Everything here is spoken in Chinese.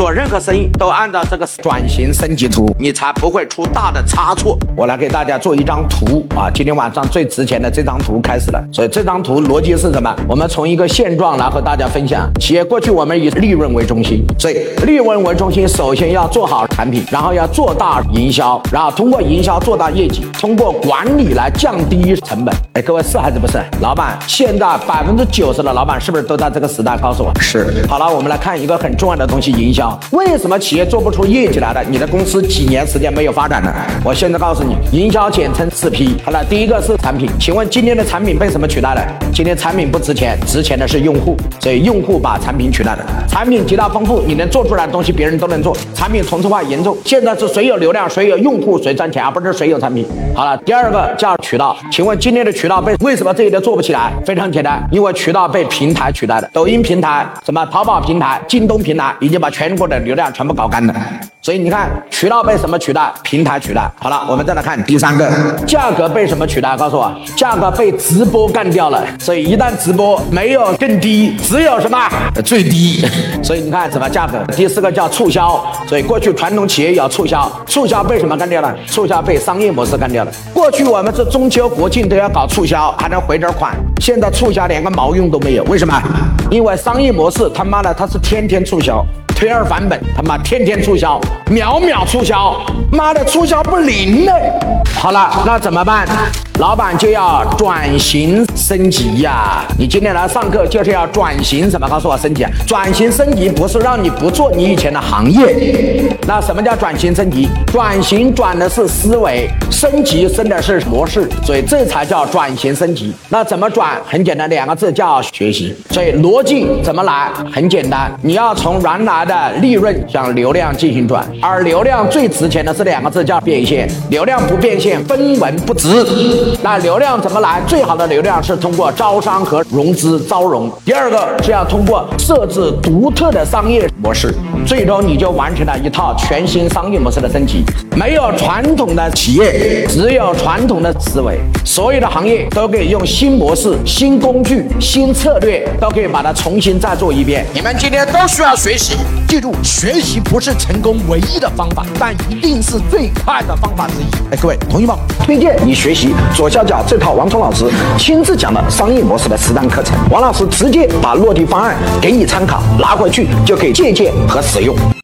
做任何生意都按照这个转型升级图，你才不会出大的差错。我来给大家做一张图啊，今天晚上最值钱的这张图开始了。所以这张图逻辑是什么？我们从一个现状来和大家分享。企业过去我们以利润为中心，所以利润为中心，首先要做好产品，然后要做大营销，然后通过营销做大业绩，通过管理来降低成本。哎，各位是还是不是？老板，现在百分之九十的老板是不是都在这个时代？告诉我是。好了，我们来看一个很重要的东西，营销。为什么企业做不出业绩来的？你的公司几年时间没有发展了？我现在告诉你，营销简称四 P。好了，第一个是产品，请问今天的产品被什么取代了？今天产品不值钱，值钱的是用户，所以用户把产品取代了。产品极大丰富，你能做出来的东西别人都能做，产品同质化严重。现在是谁有流量，谁有用户，谁赚钱，而不是谁有产品。好了，第二个叫渠道，请问今天的渠道被为什么这些都做不起来？非常简单，因为渠道被平台取代了，抖音平台、什么淘宝平台、京东平台已经把全国的流量全部搞干了。所以你看，渠道被什么取代？平台取代。好了，我们再来看第三个，价格被什么取代？告诉我，价格被直播干掉了。所以一旦直播没有更低，只有什么最低。所以你看什么价格？第四个叫促销。所以过去传统企业要促销，促销被什么干掉了？促销被商业模式干掉了。过去我们是中秋国庆都要搞促销，还能回点款。现在促销连个毛用都没有，为什么？因为商业模式他妈的它是天天促销。推二返本，他妈天天促销，秒秒促销，妈的促销不灵嘞。好了，那怎么办？老板就要转型升级呀！你今天来上课就是要转型什么？告诉我升级。啊转型升级不是让你不做你以前的行业。那什么叫转型升级？转型转的是思维，升级升的是模式，所以这才叫转型升级。那怎么转？很简单，两个字叫学习。所以逻辑怎么来？很简单，你要从原来的利润向流量进行转，而流量最值钱的是两个字叫变现。流量不变现，分文不值。那流量怎么来？最好的流量是通过招商和融资招融。第二个是要通过设置独特的商业模式，最终你就完成了一套全新商业模式的升级。没有传统的企业，只有传统的思维。所有的行业都可以用新模式、新工具、新策略，都可以把它重新再做一遍。你们今天都需要学习，记住，学习不是成功唯一的方法，但一定是最快的方法之一。哎，各位同意吗？推荐你学习左下角这套王聪老师亲自讲的商业模式的实战课程，王老师直接把落地方案给你参考，拿回去就可以借鉴和使用。